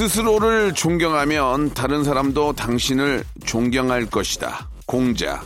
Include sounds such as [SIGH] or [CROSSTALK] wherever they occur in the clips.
스스로를 존경하면 다른 사람도 당신을 존경할 것이다 공자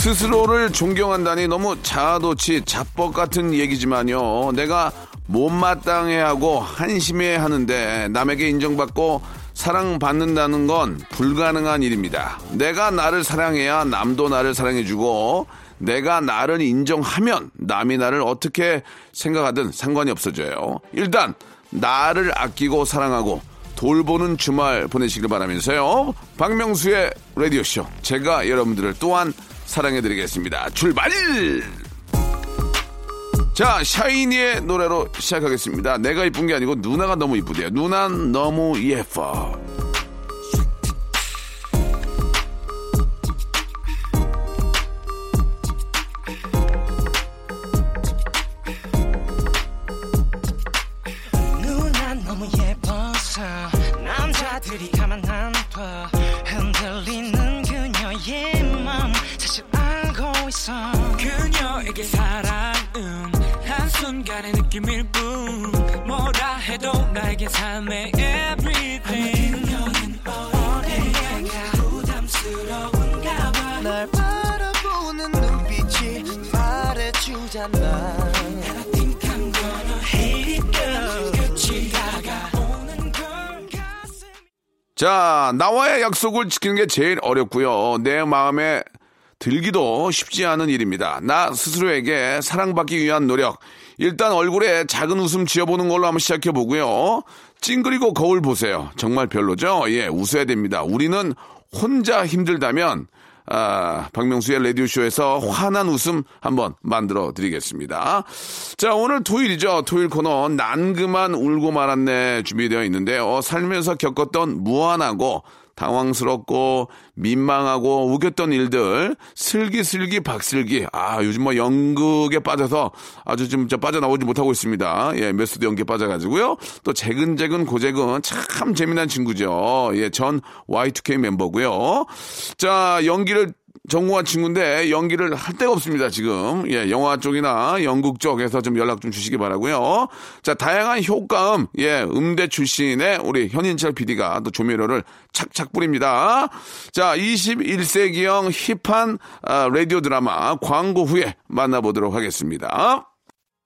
스스로를 존경한다니 너무 자아도취 자뻑 같은 얘기지만요. 내가 못마땅해하고 한심해 하는데 남에게 인정받고 사랑받는다는 건 불가능한 일입니다. 내가 나를 사랑해야 남도 나를 사랑해주고 내가 나를 인정하면 남이 나를 어떻게 생각하든 상관이 없어져요. 일단 나를 아끼고 사랑하고 돌보는 주말 보내시길 바라면서요. 박명수의 라디오쇼. 제가 여러분들을 또한 사랑해드리겠습니다. 출발! 자, 샤이니의 노래로 시작하겠습니다. 내가 이쁜 게 아니고 누나가 너무 이쁘대요. 누나 너무 예뻐. 그녀에게 사랑은 한 순간의 느낌일 뿐 뭐라 해도 나에게 삶의 everything 그녀는 어디가 부담스러운가 봐날 바라보는 눈빛이 말해주잖아 And I think I'm gonna hate it girl 끝이 다가오는 걸 가슴 자, 나와의 약속을 지키는 게 제일 어렵고요. 내 마음에 들기도 쉽지 않은 일입니다. 나 스스로에게 사랑받기 위한 노력. 일단 얼굴에 작은 웃음 지어보는 걸로 한번 시작해 보고요. 찡그리고 거울 보세요. 정말 별로죠? 예, 웃어야 됩니다. 우리는 혼자 힘들다면 아, 박명수의 라디오쇼에서 환한 웃음 한번 만들어 드리겠습니다. 자, 오늘 토요일이죠. 토요일 코너, 난 그만 울고 말았네 준비되어 있는데요. 살면서 겪었던 무한하고 당황스럽고 민망하고 웃겼던 일들 슬기슬기 박슬기. 아 요즘 뭐 연극에 빠져서 아주 좀저 빠져나오지 못하고 있습니다. 예 메소드 연기에 빠져가지고요. 또 재근재근 고재근 참 재미난 친구죠. 예전 Y2K 멤버고요. 자 연기를 전공한 친구인데 연기를 할 데가 없습니다 지금. 예 영화 쪽이나 연극 쪽에서 좀 연락 좀 주시기 바라고요. 자 다양한 효과음 예 음대 출신의 우리 현인철 PD가 또 조미료를 착착 뿌립니다. 자 21세기형 힙한 아, 라디오 드라마 광고 후에 만나보도록 하겠습니다.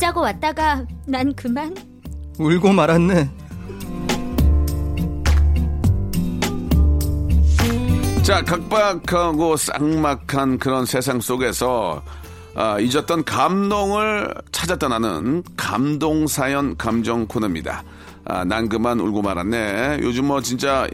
웃자고 왔다가 난 그만 울고 말았네. 자, 각박하고 쌍막한 그런 세상 속에서 아, 잊었던 감동을 찾아 떠나는 감동사연 감정 코너입니다. 아, 난 그만 울고 말았네. 요즘 뭐 진짜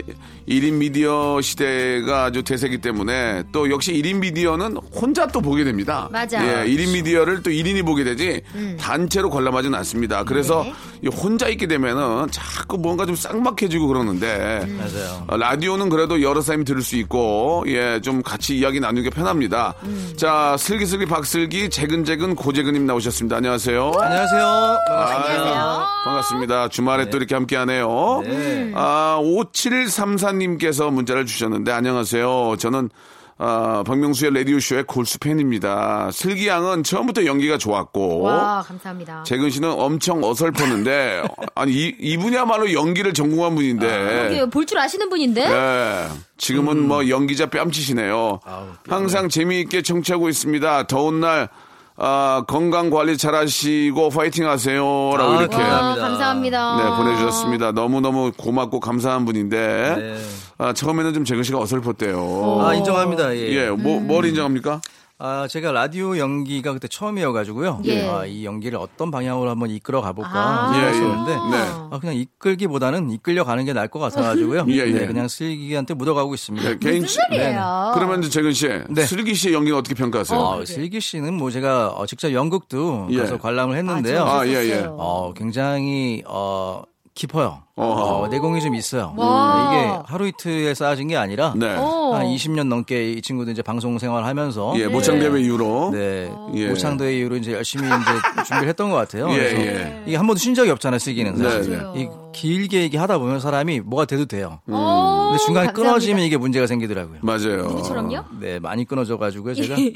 1인 미디어 시대가 아주 대세기 때문에 또 역시 1인 미디어는 혼자 또 보게 됩니다. 맞아. 예, 1인 미디어를 또 1인이 보게 되지 단체로 관람하지는 않습니다. 그래서 네. 이 혼자 있게 되면은 자꾸 뭔가 좀 쌍막해지고 그러는데 맞아요. 어, 라디오는 그래도 여러 사람이 들을 수 있고 예 좀 같이 이야기 나누기 편합니다. 자 슬기슬기 박슬기 재근재근 고재근님 나오셨습니다. 안녕하세요. 안녕하세요. 아유, 반갑습니다. 주말에 또 이렇게 함께하네요. 네. 아 5734님께서 문자를 주셨는데 안녕하세요. 저는 아, 박명수의 라디오쇼의 골수 팬입니다. 슬기 양은 처음부터 연기가 좋았고. 와, 감사합니다. 재근 씨는 엄청 어설펐는데, [LAUGHS] 아니, 이, 이분이야말로 연기를 전공한 분인데. 볼줄 아시는 분인데? 네. 지금은 뭐 연기자 뺨치시네요. 항상 재미있게 청취하고 있습니다. 더운 날, 아, 건강 관리 잘 하시고 파이팅 하세요. 라고 아, 이렇게. 와, 감사합니다. 감사합니다. 네, 보내주셨습니다. 너무너무 고맙고 감사한 분인데. 네. 아, 처음에는 좀 재근 씨가 어설펐대요. 아, 인정합니다. 예. 예, 뭐, 음. 뭘 인정합니까? 아, 제가 라디오 연기가 그때 처음이어가지고요. 예. 아, 이 연기를 어떤 방향으로 한번 이끌어 가볼까 아. 예, 예. 생각했었는데, 네. 아, 그냥 이끌기보다는 이끌려 가는 게 나을 것 같아가지고요. [LAUGHS] 예, 예. 네, 그냥 슬기한테 묻어가고 있습니다. 네, 개인, 무슨 소리예요? 그러면 이제 재근 씨, 네. 슬기 씨의 연기는 어떻게 평가하세요? 아, 슬기 씨는 뭐 제가 어, 직접 연극도 예. 가서 관람을 했는데요. 아, 아, 예, 예. 어, 굉장히, 어, 깊어요. 어허. 어, 내공이 좀 있어요. 와. 이게 하루 이틀에 쌓아진 게 아니라 네. 어. 한 20년 넘게 이 친구들 이제 방송 생활을 하면서 예, 모창 대회 이후로. 네. 예. 모창 대회 이후로 이제 열심히 이제 준비를 했던 것 같아요. [LAUGHS] 예, 그래서 예. 이게 한 번도 쉰 적이 없잖아요, 슬기는. 네, 사실. 네. 이 길게 얘기 하다 보면 사람이 뭐가 돼도 돼요. 어, 근데 중간에 감사합니다. 끊어지면 이게 문제가 생기더라고요. 맞아요. 누구처럼요? 네, 많이 끊어져 가지고요, [LAUGHS] 제가. 네.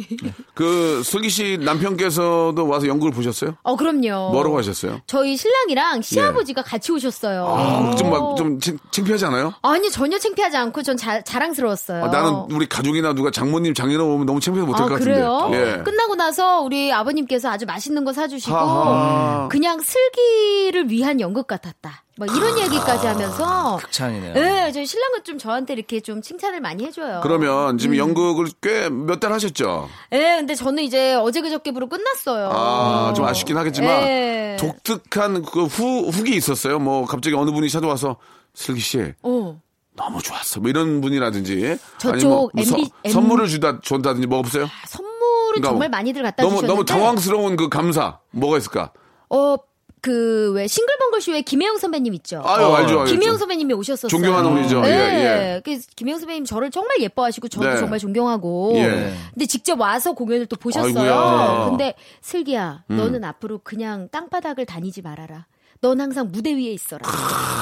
그 슬기 씨 남편께서도 와서 연구를 보셨어요? 어, 그럼요. 뭐라고 하셨어요? 저희 신랑이랑 시아버지가 같이 오셨어요. 아, 좀막좀 창피하지 않아요? 아니, 전혀 창피하지 않고 전 자, 자랑스러웠어요. 아, 나는 우리 가족이나 누가 장모님, 장인어른 오면 너무 창피해서 못할 아, 것 같은데. 그래요? 예. 끝나고 나서 우리 아버님께서 아주 맛있는 거 사주시고 하하. 그냥 슬기를 위한 연극 같았다. 뭐 이런 얘기까지 하면서 극찬이네요. 네, 저희 신랑은 좀 저한테 이렇게 좀 칭찬을 많이 해줘요. 그러면 음. 지금 연극을 꽤 몇 달 하셨죠? 네, 근데 저는 이제 어제 그저께부로 끝났어요. 아, 좀 아쉽긴 하겠지만 네. 독특한 그 후, 후기 있었어요. 뭐 갑자기 어느 분이 찾아와서 슬기 씨 어. 너무 좋았어. 뭐 이런 분이라든지 저쪽 뭐 서- MB M- 선물을 주다 준다든지 뭐 없어요? 선물은 그러니까 정말 뭐 많이들 갖다 너무 주셨는데 너무 당황스러운 그 감사 뭐가 있을까? 어, 그왜 싱글벙글 쇼에 김혜영 선배님 있죠. 아유 알죠, 알죠. 김혜영 선배님이 오셨었어요. 존경하는 분이죠. 네. 예, 예. 그 김혜영 선배님 저를 정말 예뻐하시고 저도 네. 정말 존경하고. 예. 근데 직접 와서 공연을 또 보셨어요. 아이고야. 음. 근데 슬기야, 너는 앞으로 그냥 땅바닥을 다니지 말아라. 넌 항상 무대 위에 있어라.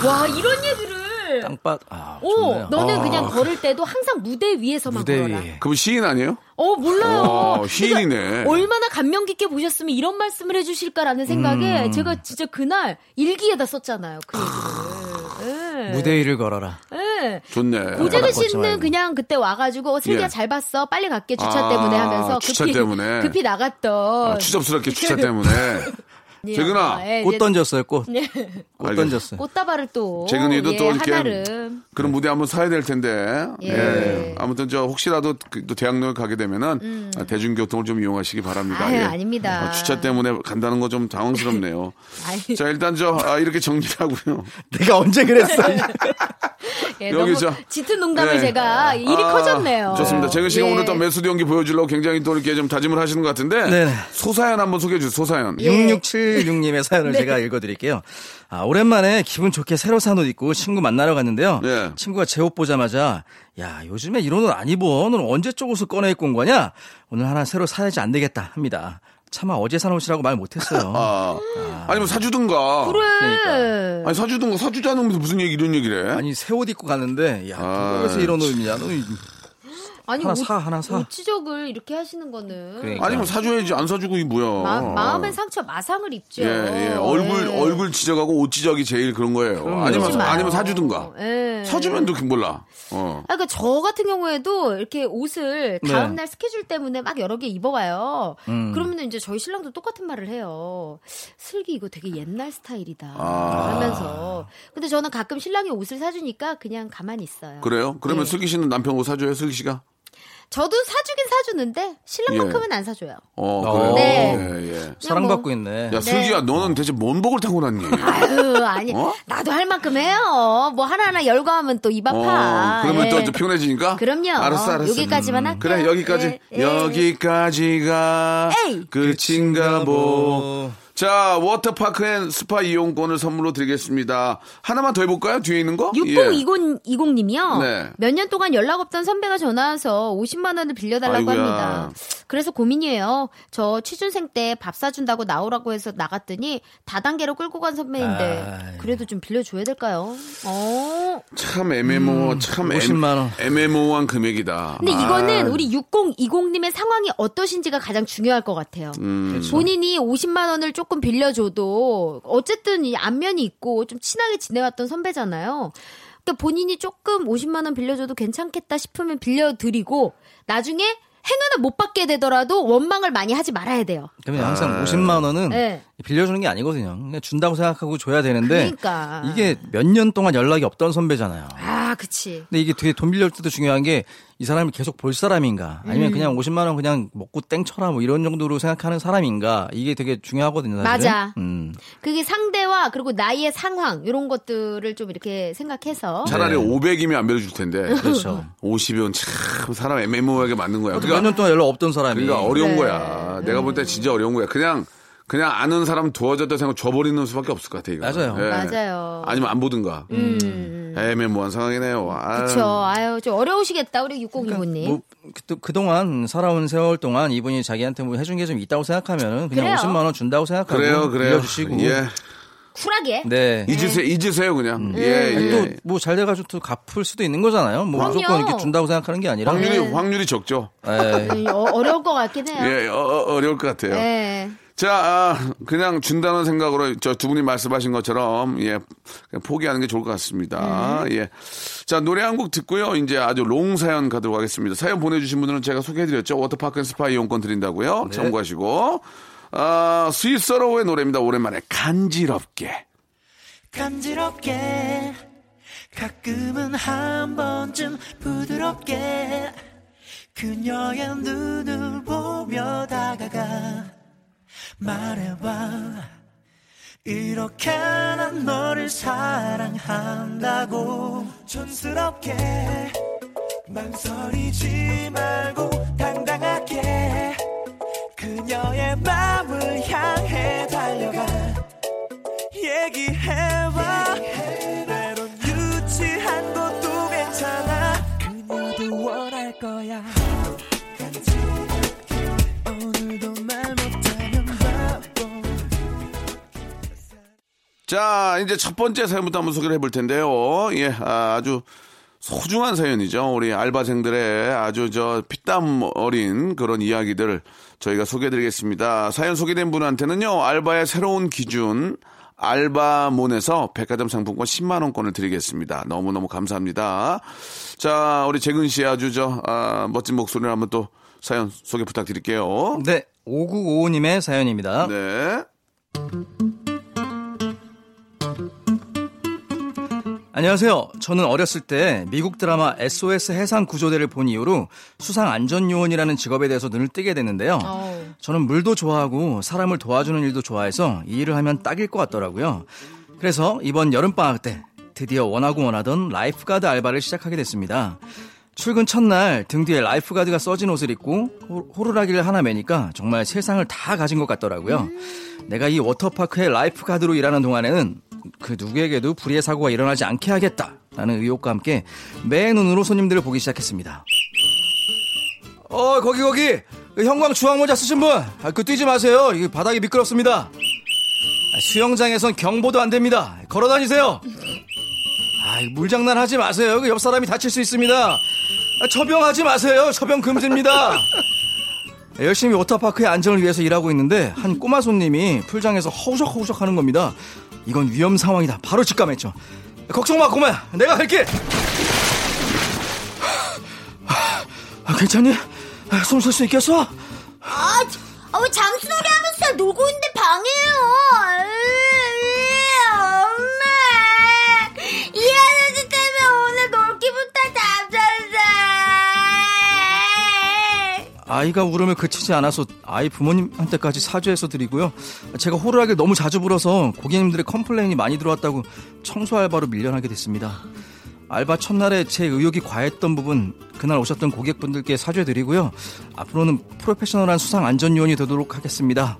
와 이런 얘기를. 땅밭, 아, 오, 좋네요. 너는 그냥 걸을 때도 항상 무대 위에서만 무대 걸어라. 위에. 그분 시인 아니에요? 어 몰라요. 어, 시인이네. 그러니까 얼마나 감명 깊게 보셨으면 이런 말씀을 해주실까라는 생각에 음. 제가 진짜 그날 일기에다 썼잖아요. 그 얘기를. 네. 무대 위를 걸어라. 네. 좋네. 고재근 씨는. 그냥 그때 와가지고 어, 슬기야 예. 잘 봤어 빨리 갈게 주차 아, 때문에 하면서 주차 급히 때문에. 급히 나갔던 아, 추접스럽게 주차 때문에. [LAUGHS] 재근아, 예, 꽃 던졌어요, 꽃. 네. 꽃 던졌어요. 꽃다발을 또 재근이도 예, 또 이렇게 하나름 그런 무대 한번 사야 될 텐데. 예. 예. 아무튼 저 혹시라도 그, 또 대학로에 가게 되면은 아, 대중교통을 좀 이용하시기 바랍니다. 음. 예. 아유, 아닙니다. 아, 주차 때문에 간다는 거 좀 당황스럽네요. [LAUGHS] 자, 일단 저 아, 이렇게 정리를 하고요. [LAUGHS] 내가 언제 그랬어? [LAUGHS] 예, 여기 저- 짙은 농담을 예. 제가 일이 아, 커졌네요. 좋습니다. 재근 씨가 예. 오늘 또 메소드 연기 보여주려고 굉장히 또 이렇게 좀 다짐을 하시는 것 같은데. 네네. 소사연 한번 소개해 주세요. 소사연. 예. 6676님의 사연을 제가 읽어드릴게요. 아, 오랜만에 기분 좋게 새로 산 옷 입고 친구 만나러 갔는데요. 네. 친구가 제 옷 보자마자 야 요즘에 이런 옷 안 입어. 너는 언제 적 옷을 꺼내 입고 온 거냐? 오늘 하나 새로 사야지 안 되겠다 합니다. 차마 어제 산 옷이라고 말 못했어요. [LAUGHS] 아. 아니면 사주든가. 그래. 아니, 사주든가 사주자는 무슨 얘기, 이런 얘기를 해? 아니 새 옷 입고 갔는데 야 아, 그래서 이런 옷 입냐? 너 이- 아니 하나 옷- 사, 하나 사. 옷 지적을 이렇게 하시는 거는 그러니까. 아니면 사줘야지. 안 사주고 이 뭐야. 마, 마음의 상처 마상을 입죠. 예, 예. 얼굴, 예. 얼굴 지적하고 옷 지적이 제일 그런 거예요. 아니면, 그러지 마요. 아니면 사주든가. 예. 사주면 또 몰라. 어. 아, 그러니까 저 같은 경우에도 이렇게 옷을 네. 다음 날 스케줄 때문에 막 여러 개 입어와요. 음. 그러면 이제 저희 신랑도 똑같은 말을 해요. 슬기 이거 되게 옛날 스타일이다 아. 하면서. 근데 저는 가끔 신랑이 옷을 사주니까 그냥 가만히 있어요. 그래요? 그러면 네. 슬기 씨는 남편 옷 사줘요, 슬기 씨가? 저도 사주긴 사주는데 신랑만큼은 안 사줘요. 어, 어. 그래요? 네. 예, 예. 사랑받고 뭐. 있네. 야, 슬기야, 너는 대체 뭔 복을 타고 났니? 아유, 아니, 어? 나도 할 만큼 해요. 뭐 하나하나 열거하면 또 입 아파. 어, 그러면 예. 또좀 피곤해지니까? 그럼요. 알았어, 알았어. 여기까지만 할게요. 그래, 여기까지. 예, 예. 여기까지가 에이. 끝인가 보. 자, 워터파크 and 스파 이용권을 선물로 드리겠습니다. 하나만 더 해볼까요? 뒤에 있는 거? 예. 6020 님이요. 네. 몇 년 동안 연락 없던 선배가 전화 와서 50만 원을 빌려달라고 아이고야. 합니다. 그래서 고민이에요. 저 취준생 때 밥 사준다고 나오라고 해서 나갔더니 다단계로 끌고 간 선배인데 아이. 그래도 좀 빌려줘야 될까요? 어. 참 애매모, 참 애- 50만 원. 애매모호한 금액이다. 근데 아, 이거는 우리 6020님의 상황이 어떠신지가 가장 중요할 것 같아요. 음, 본인이 50만 원을 조금 빌려줘도 어쨌든 이 안면이 있고 좀 친하게 지내왔던 선배잖아요. 그러니까 본인이 조금 50만 원 빌려줘도 괜찮겠다 싶으면 빌려드리고 나중에 행운을 못 받게 되더라도 원망을 많이 하지 말아야 돼요. 그러면 항상 50만 원은 네. 빌려주는 게 아니거든요. 그냥 준다고 생각하고 줘야 되는데 그러니까. 이게 몇 년 동안 연락이 없던 선배잖아요. 아, 그치. 근데 이게 되게 돈 빌려줄 때도 중요한 게 이 사람이 계속 볼 사람인가 아니면 그냥 50만 원 그냥 먹고 땡쳐라 뭐 이런 정도로 생각하는 사람인가 이게 되게 중요하거든요. 사실은. 맞아. 음. 그게 상대와 그리고 나이의 상황 이런 것들을 좀 이렇게 생각해서 차라리 네. 500이면 안 빌려줄 텐데. 그렇죠. 50이면 참 사람 애매모호하게 맞는 거야. 몇년 동안 연락 없던 사람이 그러니까 어려운 네. 거야. 내가 볼 때 진짜 어려운 거야. 그냥 그냥 아는 사람 도와줬다 생각 줘버리는 수밖에 없을 것 같아. 이거. 맞아요. 예. 맞아요. 아니면 안 보든가. 음. 애매모호한 상황이네요. 아, 그쵸. 아유, 좀 어려우시겠다, 우리 6025님. 뭐 그, 그동안 살아온 세월 동안 이분이 자기한테 뭐 해준 게 좀 있다고 생각하면 그냥 그래요. 50만 원 준다고 생각하고 그래요, 그래요. 빌려주시고 예. 쿨하게. 네. 잊으세요, 잊으세요, 그냥. 예, 예. 또뭐 잘 돼가지고 또 갚을 수도 있는 거잖아요. 뭐 그럼요. 무조건 이렇게 준다고 생각하는 게 아니라. 확률이, 네. 확률이 적죠. 예. 음, 어, 어려울 것 같긴 해요. 예, 어려울 것 같아요. 네. 자, 아, 그냥 준다는 생각으로 저 두 분이 말씀하신 것처럼 예, 포기하는 게 좋을 것 같습니다. 네. 예. 자, 노래 한 곡 듣고요. 이제 아주 long 사연 가도록 하겠습니다. 사연 보내주신 분들은 제가 소개해드렸죠. 워터파크 and 스파 이용권 드린다고요. 네. 참고하시고. 아, 스윗소로우의 노래입니다. 오랜만에 간지럽게. 간지럽게 가끔은 한 번쯤 부드럽게 그녀의 눈을 보며 다가가 말해봐. 이렇게 난 너를 사랑한다고 촌스럽게 망설이지 말고 당당하게 그녀의 마음을 향해 달려가. 얘기해 자, 이제 첫 번째 사연부터 한번 소개를 해볼 텐데요. 예, 아, 주 소중한 사연이죠. 우리 알바생들의 아주 저 피땀 어린 그런 이야기들 저희가 소개해드리겠습니다. 사연 소개된 분한테는요, 알바의 새로운 기준, 알바몬에서 백화점 상품권 10만원권을 드리겠습니다. 너무너무 감사합니다. 자, 우리 재근 씨 아주 저, 아, 멋진 목소리를 한번 또 사연 소개 부탁드릴게요. 네. 5955님의 사연입니다. 네. 안녕하세요. 저는 어렸을 때 미국 드라마 SOS 해상 구조대를 본 이후로 수상 안전 요원이라는 직업에 대해서 눈을 뜨게 됐는데요. 어우. 저는 물도 좋아하고 사람을 도와주는 일도 좋아해서 이 일을 하면 딱일 것 같더라고요. 그래서 이번 여름 방학 때 드디어 원하고 원하던 lifeguard 알바를 시작하게 됐습니다. 출근 첫날 등 뒤에 lifeguard가 써진 옷을 입고 호- 호루라기를 하나 매니까 정말 세상을 다 가진 것 같더라고요. 내가 이 워터파크의 lifeguard로 일하는 동안에는 그 누구에게도 불의의 사고가 일어나지 않게 하겠다라는 의욕과 함께 매 눈으로 손님들을 보기 시작했습니다. 어 거기 거기 그 형광 주황 모자 쓰신 분, 아, 그 뛰지 마세요. 바닥이 미끄럽습니다. 아, 수영장에선 경보도 안 됩니다. 걸어 다니세요. 아, 물 장난 하지 마세요. 그옆 사람이 다칠 수 있습니다. 아, 첨벙하지 마세요. 첨벙 금지입니다. 네, 열심히 워터파크의 안전을 위해서 일하고 있는데 한 꼬마 손님이 풀장에서 허우적허우적 하는 겁니다. 이건 위험 상황이다. 바로 직감했죠. 걱정 마, 꼬마야. 내가 할게. 아, 괜찮니? 숨쉴 수 있겠어? 아, 저- 아, 왜 잠수놀이 하면서 놀고 있는데 방해요? 아이가 울음을 그치지 않아서 아이 부모님한테까지 사죄해서 드리고요. 제가 호루라기를 너무 자주 불어서 고객님들의 complain이 많이 들어왔다고 청소 알바로 밀려나게 됐습니다. 알바 첫날에 제 의욕이 과했던 부분 그날 오셨던 고객분들께 사죄드리고요. 앞으로는 프로페셔널한 수상 안전 요원이 되도록 하겠습니다.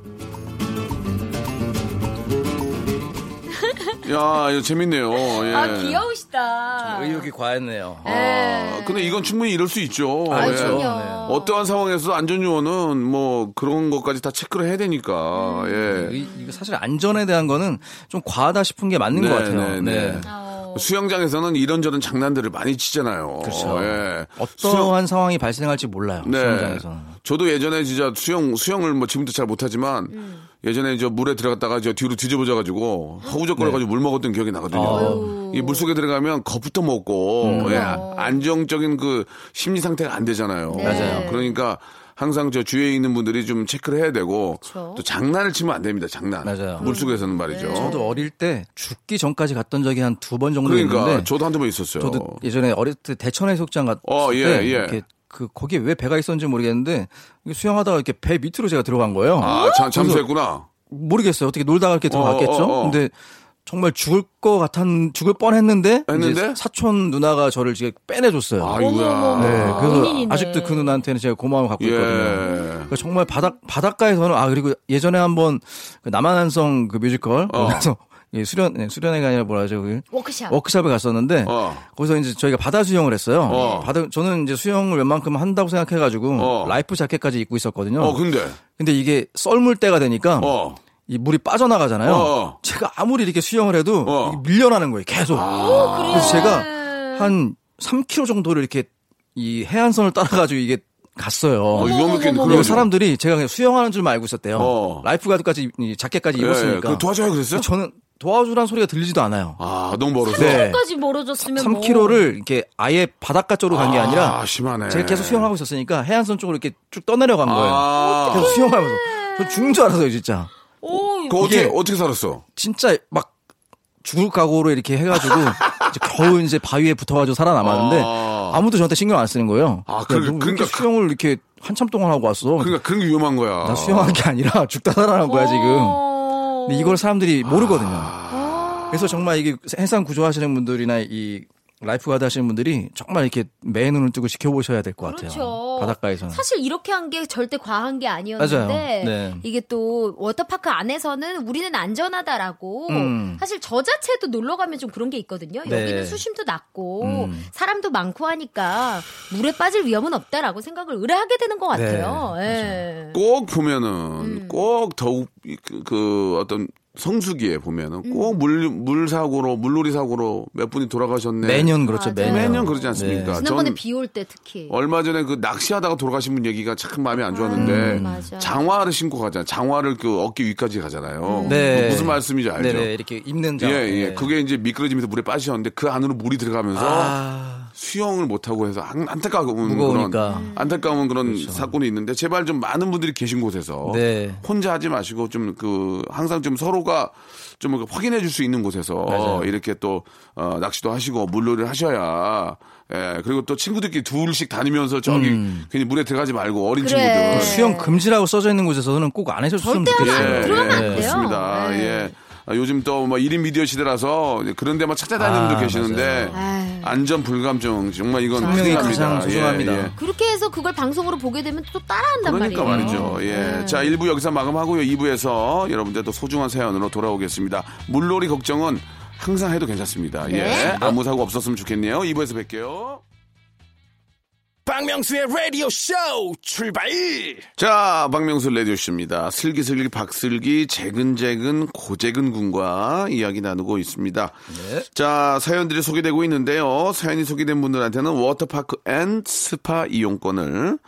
야, 이거 재밌네요. 예. 아 귀여우시다. 의욕이 과했네요. 아, 근데 이건 충분히 이럴 수 있죠. 아, 예. 그럼요. 어떠한 상황에서 안전요원은 뭐 그런 것까지 다 체크를 해야 되니까. 예. 이- 이거 사실 안전에 대한 거는 좀 과하다 싶은 게 맞는 네, 것 같아요. 네, 네. 어. 수영장에서는 이런저런 장난들을 많이 치잖아요. 그렇죠. 예. 어떠한 상황이 발생할지 몰라요. 네. 수영장에서는. 저도 예전에 진짜 수영 수영을 뭐 지금도 잘 못하지만 음. 예전에 저 물에 들어갔다가 저 뒤로 뒤집어져 가지고 허우적거려 가지고 물 먹었던 기억이 나거든요. 아유. 이 물속에 들어가면 겁부터 먹고 예, 안정적인 그 심리 상태가 안 되잖아요. 네. 맞아요. 그러니까 항상 저 주위에 있는 분들이 좀 체크를 해야 되고 그쵸. 또 장난을 치면 안 됩니다. 장난. 맞아요. 물속에서는 말이죠. 저도 어릴 때 죽기 전까지 갔던 적이 한 두 번 정도 그러니까 있는데 저도 한두 번 있었어요. 저도 예전에 어릴 때 대천 해수욕장 갔을 어, 예, 때 예. 이렇게 그 거기에 왜 배가 있었는지 모르겠는데 수영하다가 이렇게 배 밑으로 제가 들어간 거예요. 아, 잠, 잠수했구나. 모르겠어요. 어떻게 놀다가 이렇게 들어갔겠죠. 어, 어, 어. 근데 정말 죽을 것 같았 죽을 뻔했는데 했는데? 이제 사촌 누나가 저를 지금 빼내줬어요. 아이고야. 네, 그래서 은인이네. 아직도 그 누나한테는 제가 고마움을 갖고 예. 있거든요. 그러니까 정말 바닷 바닷가에서는 아 그리고 예전에 한번 그 남한산성 그 뮤지컬 어. 거기서 [LAUGHS] 예, 수련 네, 수련회가 아니라 뭐라 하죠 그 워크샵. 워크숍을 갔었는데 어. 거기서 이제 저희가 바다 수영을 했어요. 어. 바다 저는 이제 수영을 웬만큼 한다고 생각해가지고 어. life jacket까지 입고 있었거든요. 어, 근데. 근데 이게 썰물 때가 되니까 어. 이 물이 빠져나가잖아요. 어. 제가 아무리 이렇게 수영을 해도 어. 이게 밀려나는 거예요. 계속. 아. 그래서 제가 한 3km 정도를 이렇게 이 해안선을 따라가지고 이게 갔어요. 어, 위험했겠네. 그리고 그래가지고. 사람들이 제가 그냥 수영하는 줄만 알고 있었대요. 어. lifeguard까지 이 jacket까지 예, 입었으니까. 그 도와줘요 그랬어요? 저는 도와주란 소리가 들리지도 않아요. 아, 너무 멀어서. 네. 까지 멀어졌으면 3km를 이렇게 아예 바닷가 쪽으로 간 게 아 니라 아, 심하네. 제가 계속 수영하고 있었으니까 해안선 쪽으로 이렇게 쭉 떠내려간 거예요. 아, 계속 수영하면서. 저 죽는 줄 알았어요, 진짜. 오, 그거 어떻게, 어떻게 살았어? 진짜 막 죽을 각오로 이렇게 해가지고 [LAUGHS] 이제 겨우 이제 바위에 붙어가지고 살아남았는데 아. 아무도 저한테 신경 안 쓰는 거예요. 아, 야, 그- 너왜 이렇게 그러니까 그- 수영을 이렇게 한참 동안 하고 왔어. 그러니까 그런 게 위험한 거야. 나 수영한 게 아니라 [LAUGHS] 죽다 살아난 거야 지금. 어. 근데 이걸 사람들이 모르거든요. 아. 그래서 정말 이게 해상 구조하시는 분들이나 이 lifeguard 하시는 분들이 정말 이렇게 매 눈을 뜨고 지켜보셔야 될 것 같아요. 그렇죠. 바닷가에서는. 사실 이렇게 한 게 절대 과한 게 아니었는데. 네. 이게 또 워터파크 안에서는 우리는 안전하다라고 음. 사실 저 자체도 놀러 가면 좀 그런 게 있거든요. 네. 여기는 수심도 낮고 음. 사람도 많고 하니까 물에 빠질 위험은 없다라고 생각을 으레 하게 되는 것 같아요. 네, 예. 꼭 보면은 음. 꼭 더욱 그, 그 어떤 성수기에 보면은 음. 꼭물 물 사고로 물놀이 사고로 몇 분이 돌아가셨네. 매년 그렇죠. 매년. 매년 그러지 않습니까? 지난번에 전비올 때 특히 얼마 전에 그 낚시하다가 돌아가신 분 얘기가 참 마음에 안 좋았는데 음, 맞아. 장화를 신고 가잖아요. 장화를 그 어깨 위까지 가잖아요. 네. 그 무슨 말씀인지 알죠? 네네 이렇게 입는 장. 예, 예. 네. 그게 이제 미끄러지면서 물에 빠지셨는데 그 안으로 물이 들어가면서 아, 수영을 못하고 해서 안- 안타까운 무거우니까. 그런 안타까운 그런 사건이 있는데 제발 좀 많은 분들이 계신 곳에서 네. 혼자 하지 마시고 좀 그 항상 좀 서로가 좀 확인해 줄 수 있는 곳에서 맞아요. 이렇게 또 어, 낚시도 하시고 물놀이를 하셔야 예 그리고 또 친구들끼리 둘씩 다니면서 저기 음. 괜히 물에 들어가지 말고 어린 그래. 친구들 수영 금지라고 써져 있는 곳에서는 꼭 안 해줬으면 좋겠어요. 안- 들어가면 안 예. 돼요. 그렇습니다. 네. 예. 아, 요즘 또뭐 1인 미디어 시대라서 그런 데만 찾아다니는 분들 아, 계시는데. 안전 불감증 정말 이건 큰일 납니다. 가장 소중합니다. 예, 예. 그렇게 해서 그걸 방송으로 보게 되면 또 따라한단 그러니까 말이에요. 말이죠. 예. 네. 자, 1부 여기서 마감하고요. 2부에서 여러분들 또 소중한 사연으로 돌아오겠습니다. 물놀이 걱정은 항상 해도 괜찮습니다. 네. 예. 아무 사고 없었으면 좋겠네요. 2부에서 뵐게요. 박명수의 라디오 쇼 출발 자, 박명수 라디오 쇼입니다. 슬기슬기 박슬기 재근재근 고재근 군과 이야기 나누고 있습니다. 자, 사연들이 소개되고 있는데요. 사연이 소개된 분들한테는 워터파크 and 스파 이용권을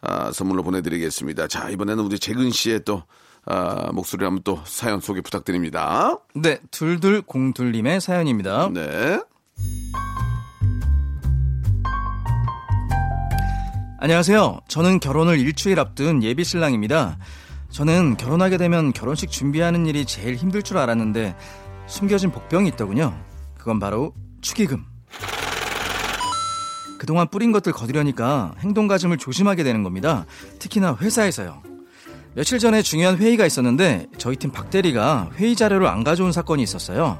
아, 선물로 보내드리겠습니다. 자, 이번에는 우리 재근 씨의 또 아, 목소리 한번 또 사연 소개 부탁드립니다. 네, 둘둘공둘님의 사연입니다. 네. 안녕하세요. 저는 결혼을 일주일 앞둔 예비 신랑입니다. 저는 결혼하게 되면 결혼식 준비하는 일이 제일 힘들 줄 알았는데 숨겨진 복병이 있더군요. 그건 바로 축의금. 그동안 뿌린 것들 거두려니까 행동가짐을 조심하게 되는 겁니다. 특히나 회사에서요. 며칠 전에 중요한 회의가 있었는데 저희 팀 박대리가 회의 자료를 안 가져온 사건이 있었어요.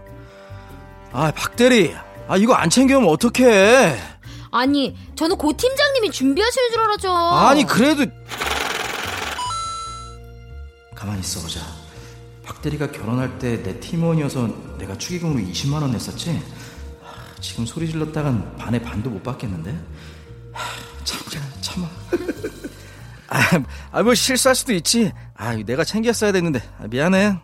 아, 박대리. 아, 이거 안 챙겨오면 어떡해. 아니, 저는 고 팀장님이 준비하시는 줄 알았죠. 아니 그래도 가만히 있어보자 박 대리가 결혼할 때 내 팀원이어서 내가 축의금으로 20만 원 냈었지. 하, 지금 소리 질렀다간 반에 반도 못 받겠는데. 하, 참자 참아. [LAUGHS] 아, 아, 뭐 실수할 수도 있지. 아, 내가 챙겼어야 됐는데 아, 미안해.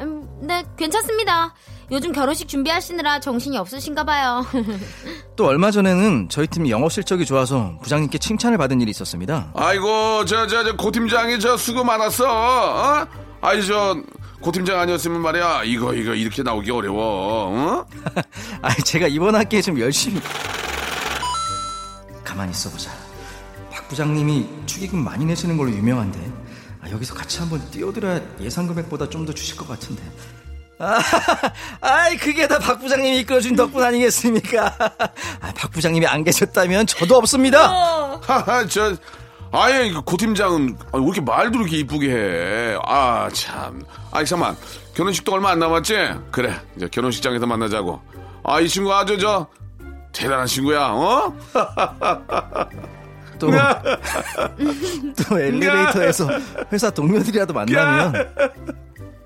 음, 네, 괜찮습니다. 요즘 결혼식 준비하시느라 정신이 없으신가 봐요. [LAUGHS] 또 얼마 전에는 저희 팀 영업 실적이 좋아서 부장님께 칭찬을 받은 일이 있었습니다. 아이고 저 저 저 고 팀장이 저 수고 많았어. 어? 아이 저 고 팀장 아니었으면 말이야 이거 이거 이렇게 나오기 어려워. 어? [LAUGHS] 아, 제가 이번 학기에 좀 열심히 가만히 있어보자. 박 부장님이 축의금 많이 내시는 걸로 유명한데 아, 여기서 같이 한번 뛰어들어야 예상 금액보다 좀 더 주실 것 같은데. 아, 아이 그게 다 박 부장님이 이끌어준 덕분 아니겠습니까? 아, 박 부장님이 안 계셨다면 저도 없습니다. 하하 저 아예 이거 고 팀장은 아, 왜 이렇게 말도 이렇게 이쁘게 해. 아 참. 아이 잠만 결혼식도 얼마 안 남았지? 그래 이제 결혼식장에서 만나자고. 아 이 친구 아주 저 대단한 친구야. 어? [LAUGHS] 또, 또 엘리베이터에서 회사 동료들이라도 만나면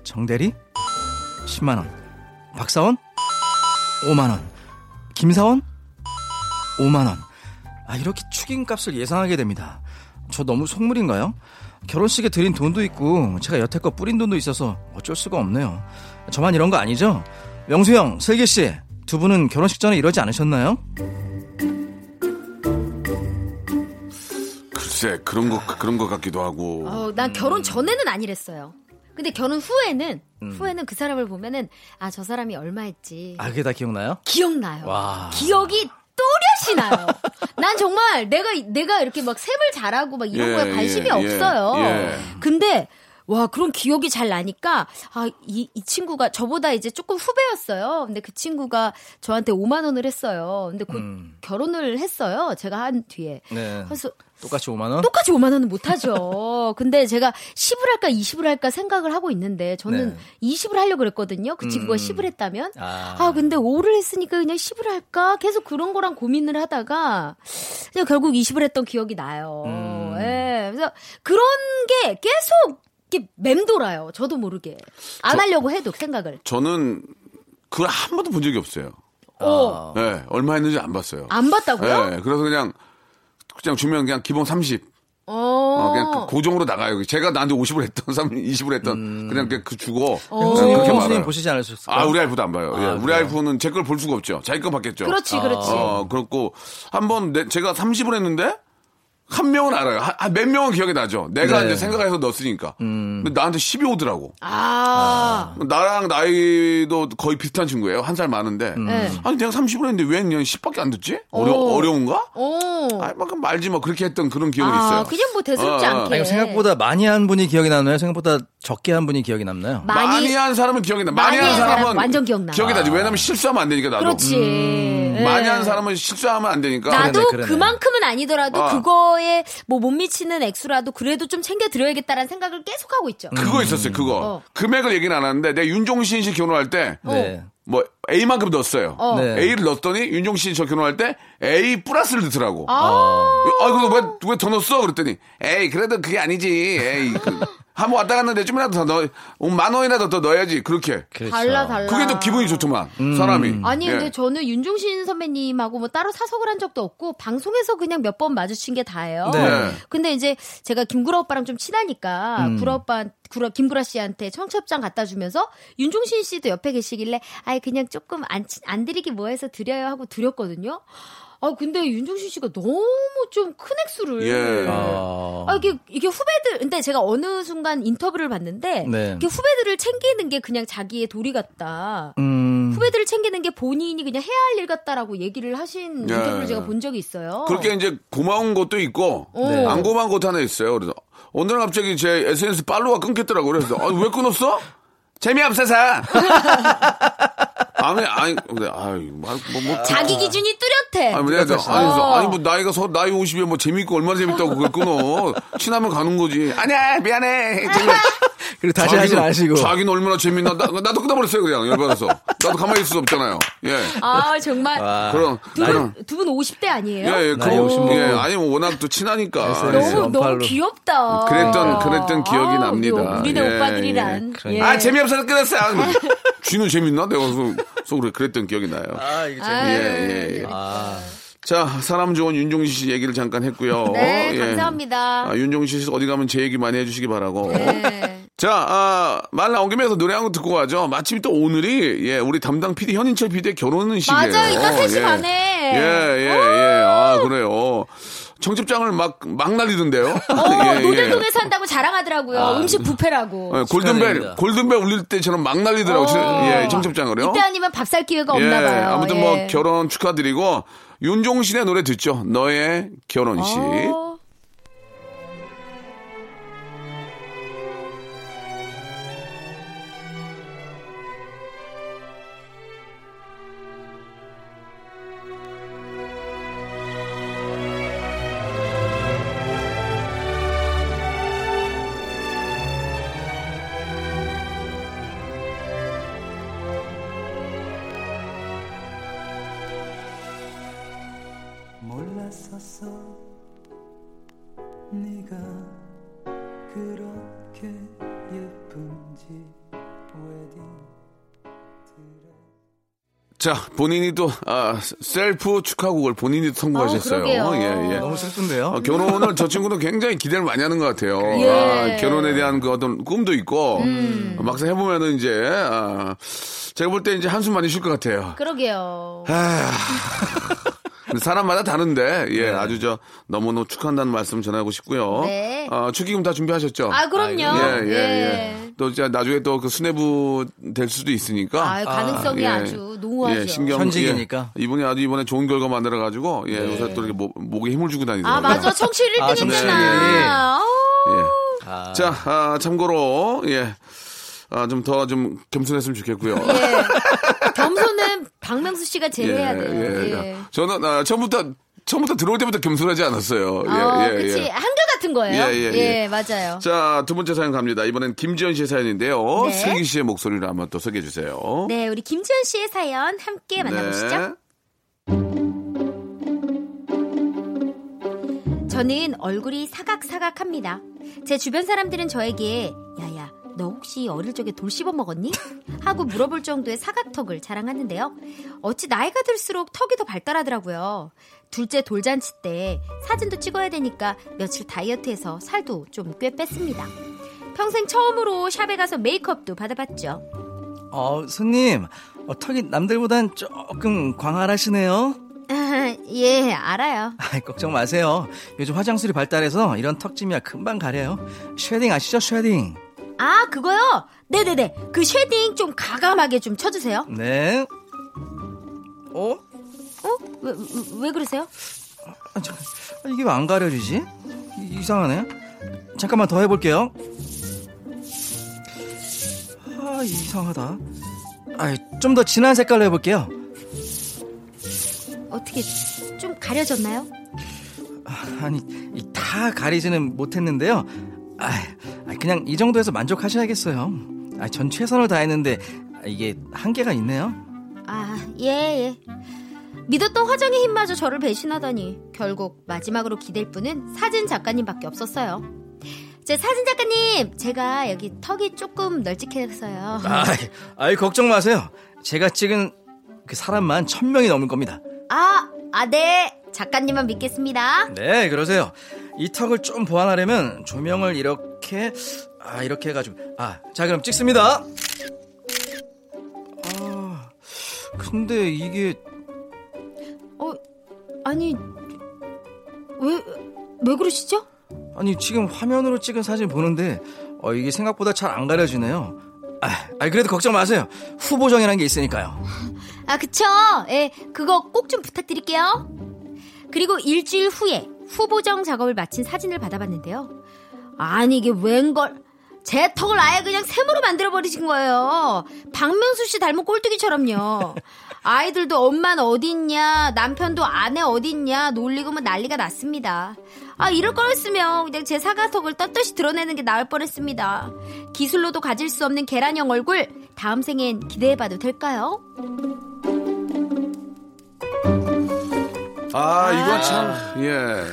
정대리 10만 원, 박사원 5만 원, 김사원 5만 원. 아 이렇게 축의금값을 예상하게 됩니다. 저 너무 속물인가요? 결혼식에 드린 돈도 있고 제가 여태껏 뿌린 돈도 있어서 어쩔 수가 없네요. 저만 이런 거 아니죠? 명수 형, 슬기 씨, 두 분은 결혼식 전에 이러지 않으셨나요? 글쎄 그런 거 그런 거 같기도 하고. 어, 난 결혼 전에는 아니랬어요. 근데 결혼 후에는 후에는 그 사람을 보면은 아 저 사람이 얼마 했지 아 그게 다 기억나요? 기억나요. 와. 기억이 또렷이 나요. 난 정말 내가 내가 이렇게 막 셈을 잘하고 막 이런 예, 거에 관심이 예, 없어요. 예. 근데 와 그런 기억이 잘 나니까 아 이 이 친구가 저보다 이제 조금 후배였어요. 근데 그 친구가 저한테 5만 원을 했어요. 근데 곧 결혼을 했어요. 제가 한 뒤에. 네. 그래서 똑같이 5만 원? 똑같이 5만 원은 못 하죠. 근데 제가 10을 할까 20을 할까 생각을 하고 있는데 저는 네. 20을 하려고 그랬거든요. 그 친구가 10을 했다면. 아. 아. 근데 5를 했으니까 그냥 10을 할까? 계속 그런 거랑 고민을 하다가 그냥 결국 20을 했던 기억이 나요. 음. 예. 그래서 그런 게 계속 이렇게 맴돌아요. 저도 모르게. 안 하려고 해도 생각을. 저는 그걸 한 번도 본 적이 없어요. 어. 예, 얼마 했는지 안 봤어요. 안 봤다고요? 예, 그래서 그냥 그냥 주면 그냥 기본 30. 어. 어, 그냥 그 고정으로 나가요. 제가 나한테 50을 했던, 30, 20을 했던, 그냥 그- 그 주고. 형수님, 그렇게 형수님 말아요. 보시지 않으셨을까요? 아, 우리 와이프도 안 봐요. 예, 아, 우리 그래요? 와이프는 제 걸 볼 수가 없죠. 자기 거 받겠죠. 그렇지, 그렇지. 어, 그렇고, 한 번, 내- 제가 30을 했는데, 한 명은 알아요. 한, 한몇 명은 기억이 나죠. 내가 네. 이제 생각해서 넣었으니까. 근데 나한테 10이 오더라고. 아. 나랑 나이도 거의 비슷한 친구예요. 한 살 많은데. 네. 아니, 내가 30을 했는데 왜 그냥 10밖에 안 듣지? 어려, 어. 어려운가? 어. 아니, 막 말지 뭐 그렇게 했던 그런 기억이 아, 있어요. 그냥 뭐 대수롭지 어, 어. 않게. 아니, 생각보다 많이 한 분이 기억이 나나요? 생각보다 적게 한 분이 기억이 남나요? 많이, 많이, 한 사람은 기억이 나. 많이, 많이 한한 사람은 완전 기억나. 기억이 나지. 왜냐면 실수하면 안 되니까 나도. 그렇지. 예. 많이 한 사람은 실수하면 안 되니까. 나도 그러네, 그러네. 그만큼은 아니더라도 아. 그거 에 뭐 못 미치는 액수라도 그래도 좀 챙겨 드려야겠다라는 생각을 계속 하고 있죠. 그거 있었어요. 그거. 어. 금액을 얘기는 안 하는데 내가 윤종신 씨 결혼할 때 네. 뭐 A만큼 넣었어요. 어. 네. A를 넣었더니 윤종신 씨저 결혼할 때 A 플러스를 넣더라고. 아, 아, 그래서 왜, 왜 더 넣었어? 그랬더니, 에이, 그래도 그게 아니지. 에이, 그, [LAUGHS] 한번 왔다 갔는데 좀이라도 더 넣어, 어, 만 원이라도 더 넣어야지. 그렇게. 그렇죠. 달라 달라. 그게 더 기분이 좋더만, 사람이. 아니 예. 근데 저는 윤종신 선배님하고 뭐 따로 사석을 한 적도 없고 방송에서 그냥 몇 번 마주친 게 다예요. 네. 근데 이제 제가 김구라 오빠랑 좀 친하니까 음. 구라 오빠 구라 김구라 씨한테 청첩장 갖다 주면서 윤종신 씨도 옆에 계시길래 아예 그냥 조금 안, 치- 안 드리기 뭐해서 드려요 하고 드렸거든요. 아 근데 윤종신 씨가 너무 좀 큰 액수를 예. 아, 아, 이게, 이게 후배들, 근데 제가 어느 순간 인터뷰를 봤는데, 네. 이게 후배들을 챙기는 게 그냥 자기의 도리 같다. 음, 후배들을 챙기는 게 본인이 그냥 해야 할 일 같다라고 얘기를 하신 예. 인터뷰를 제가 본 적이 있어요. 그렇게 이제 고마운 것도 있고, 네. 안 고마운 것도 하나 있어요. 그래서, 오늘 갑자기 제 SNS 팔로우가 끊겼더라고요. 그래서, 아, 왜 끊었어? 재미없어서! [LAUGHS] 아니, 아니, 근데, 아이, 뭐, 뭐, 뭐. 자기 기준이 뚜렷해. 아니, 뭐 내가, 저- 아니, 어. 아니, 뭐, 나이가 서, 나이 50이면 뭐 재밌고 얼마나 재밌다고 그걸 끊어. 친하면 가는 거지. 아니야, 미안해. 그리고 다시 하지 마시고. 자기는 얼마나 재밌나. 나, 나도 끊어버렸어요, 그냥. 열받아서. 나도 가만히 있을 수 없잖아요. 예. 아 정말 그럼, 그럼. 두분 50대 아니에요? 예, 예, 그럼, 50 예. 아니, 뭐, 워낙 또 친하니까. 너무 너무. 귀엽다. 그랬던, 그랬던 기억이 아, 납니다. 우리네 예, 오빠들이란. 예. 예. 아, 재미없어서 끊었어요. 쥐는 재밌나? 내가 속, 속으로 그랬던 기억이 나요. 아, 이게 아, 예, 예, 예. 아, 자, 사람 좋은 윤종신 씨 얘기를 잠깐 했고요. 네, 예. 감사합니다. 아, 윤종신 씨 어디 가면 제 얘기 많이 해주시기 바라고. 네. 자, 아, 말 나온 김에 서 노래 한 곡 듣고 가죠. 마침 또 오늘이, 예, 우리 담당 PD, 현인철 PD의 결혼은 시기예요. 맞아요. 이따 3시 예. 반에. 예, 예, 예. 아, 그래요. 청첩장을 막, 막 날리던데요. 어, [LAUGHS] 예, 노들동에 산다고 자랑하더라고요. 음식 뷔페라고. 예, 골든벨. 골든벨 울릴 때처럼 막 날리더라고요. 어. 예, 청첩장을요. 이때 아니면 밥 살 기회가 예, 없나 봐요. 아무튼 예. 뭐 결혼 축하드리고 윤종신의 노래 듣죠. 너의 결혼식. 어. 자, 본인이 또 아, 셀프 축하곡을 본인이 선곡하셨어요. 어, 그러게요. 예, 예. 너무 슬픈데요. 어, 결혼을 저 친구는 굉장히 기대를 많이 하는 것 같아요. 예. 아, 결혼에 대한 그 어떤 꿈도 있고 음. 막상 해보면은 이제 아, 제가 볼 때 이제 한숨 많이 쉴 것 같아요. 그러게요. 아, 사람마다 다른데 예 네. 아주 저 너무너무 축하한다는 말씀 전하고 싶고요. 네. 어, 축의금 다 준비하셨죠? 아, 그럼요. 예, 예, 예. 예. 또 이제 나중에 또 그 수뇌부 될 수도 있으니까. 아, 가능성이 예. 아주 농후하죠. 예, 신경 현직이니까. 예, 이분이 아주 이번에 좋은 결과 만들어 가지고 예, 요새 또 이렇게 목, 목에 힘을 주고 다니더라고요. 아, 맞아. 청취율 1등 아. 했잖아. 예. 아, 자, 아, 참고로 예. 아, 좀더좀 겸손했으면 좋겠고요. 예. 겸손은 박명수 씨가 제일 해야 돼요. 예. 저는 아, 처음부터 처음부터 들어올 때부터 겸손하지 않았어요. 예, 어, 예, 그치. 예. 한결 같은 거예요. 예, 예, 예. 맞아요. 자, 두 번째 사연 갑니다. 이번엔 김지현 씨의 사연인데요. 네. 슬기 씨의 목소리를 한번 또 소개해 주세요. 네, 우리 김지현 씨의 사연 함께 만나보시죠. 네. 저는 얼굴이 사각사각합니다. 제 주변 사람들은 저에게 야야 너 혹시 어릴 적에 돌 씹어 먹었니? 하고 물어볼 정도의 사각턱을 자랑하는데요. 어찌 나이가 들수록 턱이 더 발달하더라고요. 둘째 돌잔치 때 사진도 찍어야 되니까 며칠 다이어트해서 살도 좀 꽤 뺐습니다. 평생 처음으로 샵에 가서 메이크업도 받아봤죠. 어, 손님, 어, 턱이 남들보단 조금 광활하시네요. 아, [LAUGHS] 예, 알아요. 아이, 걱정 마세요. 요즘 화장술이 발달해서 이런 턱쯤이야 금방 가려요. shading 아시죠, shading? 아, 그거요? 네네네. 그 shading 좀 과감하게 좀 쳐주세요. 네. 어? 어? 왜, 왜, 왜 그러세요? 아, 저, 아, 이게 왜 안 가려지지? 이- 이상하네. 잠깐만 더 해볼게요. 아, 이상하다. 아, 좀 더 진한 색깔로 해볼게요. 어떻게 좀 가려졌나요? 아니, 이다 가리지는 못했는데요. 아, 아, 그냥 이 정도에서 만족하셔야겠어요. 아, 전 최선을 다했는데 아, 이게 한계가 있네요. 아, 예, 예. 믿었던 화장의 힘마저 저를 배신하다니 결국 마지막으로 기댈 분은 사진 작가님밖에 없었어요. 제 사진 작가님, 제가 여기 턱이 조금 널찍해서요. 아이, 아이 걱정 마세요. 제가 찍은 그 사람만 천 명이 넘을 겁니다. 아, 아, 네. 작가님만 믿겠습니다. 네, 그러세요. 이 턱을 좀 보완하려면 조명을 이렇게 아 이렇게 해가지고 아 자 그럼 찍습니다. 아 근데 이게 어, 아니, 왜, 왜 그러시죠? 아니 지금 화면으로 찍은 사진 보는데 어 이게 생각보다 잘 안 가려지네요. 아, 아니, 그래도 걱정 마세요. 후보정이라는 게 있으니까요. 아, 그쵸. 예, 그거 꼭 좀 부탁드릴게요. 그리고 일주일 후에 후보정 작업을 마친 사진을 받아봤는데요. 아니, 이게 웬걸. 제 턱을 아예 그냥 샘으로 만들어 버리신 거예요. 박명수 씨 닮은 꼴뚜기처럼요. 아이들도 엄마는 어딨냐, 남편도 아내 어딨냐, 놀리고 뭐 난리가 났습니다. 아, 이럴 거였으면 그냥 제 사과턱을 떳떳이 드러내는 게 나을 뻔했습니다. 기술로도 가질 수 없는 계란형 얼굴, 다음 생엔 기대해봐도 될까요? 아, 이거 참, 예.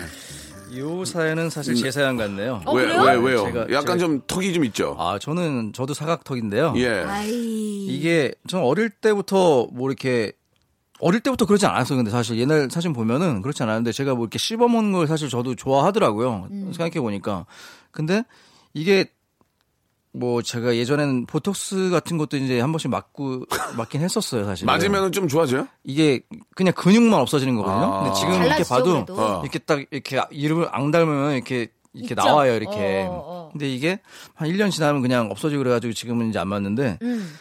이 사연은 사실 제 사연 같네요. 어, 왜, 그래요? 왜, 왜요? 제가- 약간 제가- 좀 턱이 좀 있죠? 아, 저는 저도 사각턱인데요. 예. 아이. 이게 전 어릴 때부터 뭐 이렇게 어릴 때부터 그러지 않았어요. 근데 사실 옛날 사진 보면은 그렇지 않았는데 제가 뭐 이렇게 씹어먹는 걸 사실 저도 좋아하더라고요. 생각해 보니까. 근데 이게 뭐 제가 예전에는 보톡스 같은 것도 이제 한 번씩 맞고 [LAUGHS] 맞긴 했었어요, 사실. 맞으면 좀 좋아져요? 이게 그냥 근육만 없어지는 거거든요. 아. 근데 지금 이렇게 봐도 그래도. 어. 이렇게 딱 이렇게 이름을 앙달면 이렇게 이렇게 있죠? 나와요, 이렇게. 어, 어. 근데 이게 한 1년 지나면 그냥 없어지고 그래가지고 지금은 이제 안 맞는데 음.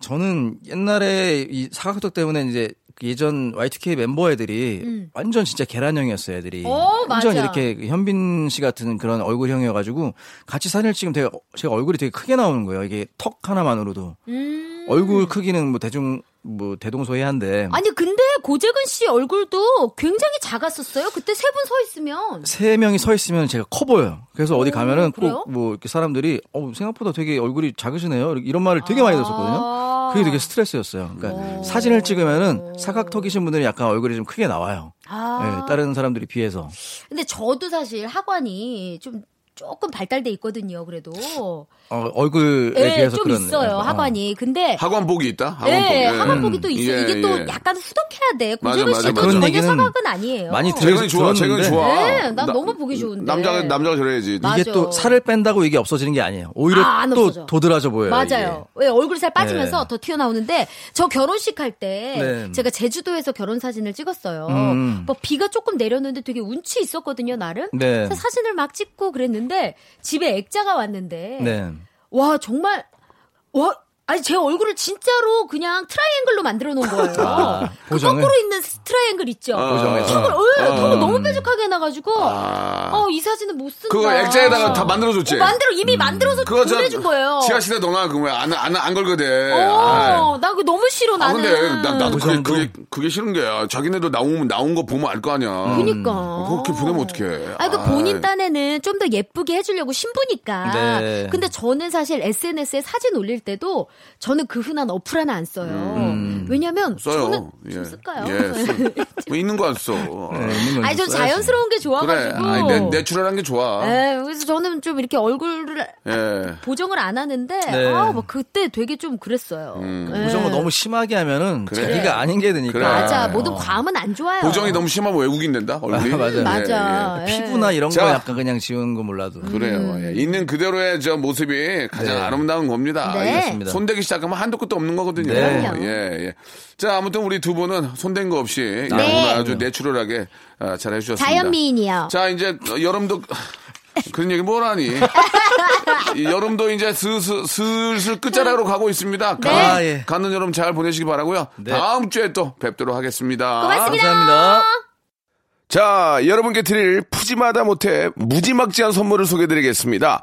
저는 옛날에 이 사각턱 때문에 이제 그 예전 Y2K 멤버 애들이 음. 완전 진짜 계란형이었어요, 애들이. 어, 완전 맞아. 이렇게 현빈 씨 같은 그런 얼굴형이어가지고 같이 사진을 찍으면 되게 제가 얼굴이 되게 크게 나오는 거예요. 이게 턱 하나만으로도. 음. 얼굴 크기는 뭐 대중 뭐 대동소이한데 아니 근데 고재근 씨 얼굴도 굉장히 작았었어요. 그때 세 분 서 있으면. 세 명이 서 있으면 제가 커 보여요. 그래서 어디 가면은? 꼭 뭐 이렇게 사람들이 어 생각보다 되게 얼굴이 작으시네요. 이런 말을 되게 많이 들었었거든요. 아. 그게 되게 스트레스였어요. 그러니까 오. 사진을 찍으면은 사각턱이신 분들이 약간 얼굴이 좀 크게 나와요. 아. 예, 다른 사람들이 비해서. 근데 저도 사실 학원이 좀 조금 발달돼 있거든요. 그래도. 어, 얼굴에 예, 비해서 좀 그런 있어요. 어. 학원이. 근데 학원복이 있다? 예, 예. 학원복이 또 있어 요. 예, 이게 또 예. 약간 후덕해야 돼. 맞아, 고재근 맞아. 씨도 그런 전혀 얘기는 사각은 아니에요. 많이 재근이 좋아, 재근이 좋아. 네, 난 나- 너무 보기 좋은데. 남자가, 남자가 저래야지. 맞아. 이게 또 살을 뺀다고 이게 없어지는 게 아니에요. 오히려 아, 안 또 없어져. 도드라져 보여요. 맞아요. 왜 얼굴 살 빠지면서 네. 더 튀어나오는데 저 결혼식 할 때 네. 제가 제주도에서 결혼 사진을 찍었어요. 음. 뭐 비가 조금 내렸는데 되게 운치 있었거든요, 나름. 네. 그래서 사진을 막 찍고 그랬는데 집에 액자가 왔는데 네. 와 정말 와 아니 제 얼굴을 진짜로 그냥 트라이앵글로 만들어 놓은 거예요. 아, 그? 거꾸로 있는 트라이앵글 있죠. 보정해서. 그걸 어, 그거 너무 뾰족하게 해놔가지고 아. 어이 사진은 못 쓴다. 그거 액자에다가 다 만들어줬지? 어, 만들어 이미 만들어서 그거 저 보내준 거예요. 지하실에 넣어놔. 그거 안, 안, 안 걸거든. 아이. 어, 나 그거 너무 싫어 아, 나는. 근데 나, 나도 그 그게? 그게, 그게 싫은 게야. 자기네도 나오면, 나온 거 보면 알 거 아니야. 그니까. 그렇게 보내면 어떡해. 아, 그 아이. 본인 딴에는 좀 더 예쁘게 해주려고 신부니까. 네. 근데 저는 사실 SNS에 사진 올릴 때도 저는 그 흔한 어플 하나 안 써요. 왜냐면 써요. 저는 예. 좀 쓸까요? 예, 써. [LAUGHS] 뭐 있는 거 안 써. 네, 아니 좀 써야지. 자연스러운 게 그래. 좋아가지고. 아니, 내, 내추럴한 게 좋아. 예, 그래서 저는 좀 이렇게 얼굴을 예. 보정을 안 하는데 네. 아, 뭐 그때 되게 좀 그랬어요. 예. 보정을 너무 심하게 하면은 그래. 자기가 아닌 게 되니까. 그래. 맞아. 어. 모든 과음은 안 좋아요. 보정이 너무 심하면 외국인 된다, 얼굴이. 아, 맞아요. 예, 맞아. 예. 예. 피부나 이런 자. 거 약간 그냥 지운 거 몰라도. 그래요. 음. 예. 있는 그대로의 저 모습이 가장 네. 아름다운 겁니다. 네. 예. 손 대기 시작하면 한도 끝도 없는 거거든요. 네. 예, 예. 자, 아무튼 우리 두 분은 손댄 거 없이 예, 네. 오늘 아주 내추럴하게 아, 잘 해주셨습니다. 자연 미인이요. 자, 이제 여름도 그런 얘기 뭘 하니? 이 여름도 이제 슬슬, 슬슬 끝자락으로 가고 있습니다. 네. 가, 아, 예. 가는 여름 잘 보내시기 바라고요. 네. 다음 주에 또 뵙도록 하겠습니다. 고맙습니다. 감사합니다. 자, 여러분께 드릴 푸짐하다 못해 무지막지한 선물을 소개드리겠습니다.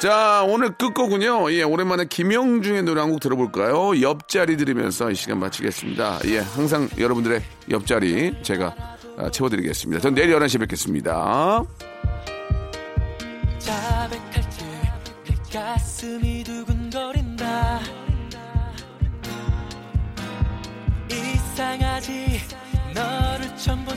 자, 오늘 끝곡은요. 예, 오랜만에 김영중의 노래 한 곡 들어볼까요? 옆자리 들으면서 이 시간 마치겠습니다. 예, 항상 여러분들의 옆자리 제가 아, 채워드리겠습니다. 전 내일 11시에 뵙겠습니다. 자백할 때내 가슴이 두근거린다 이상하지 너를 처음 본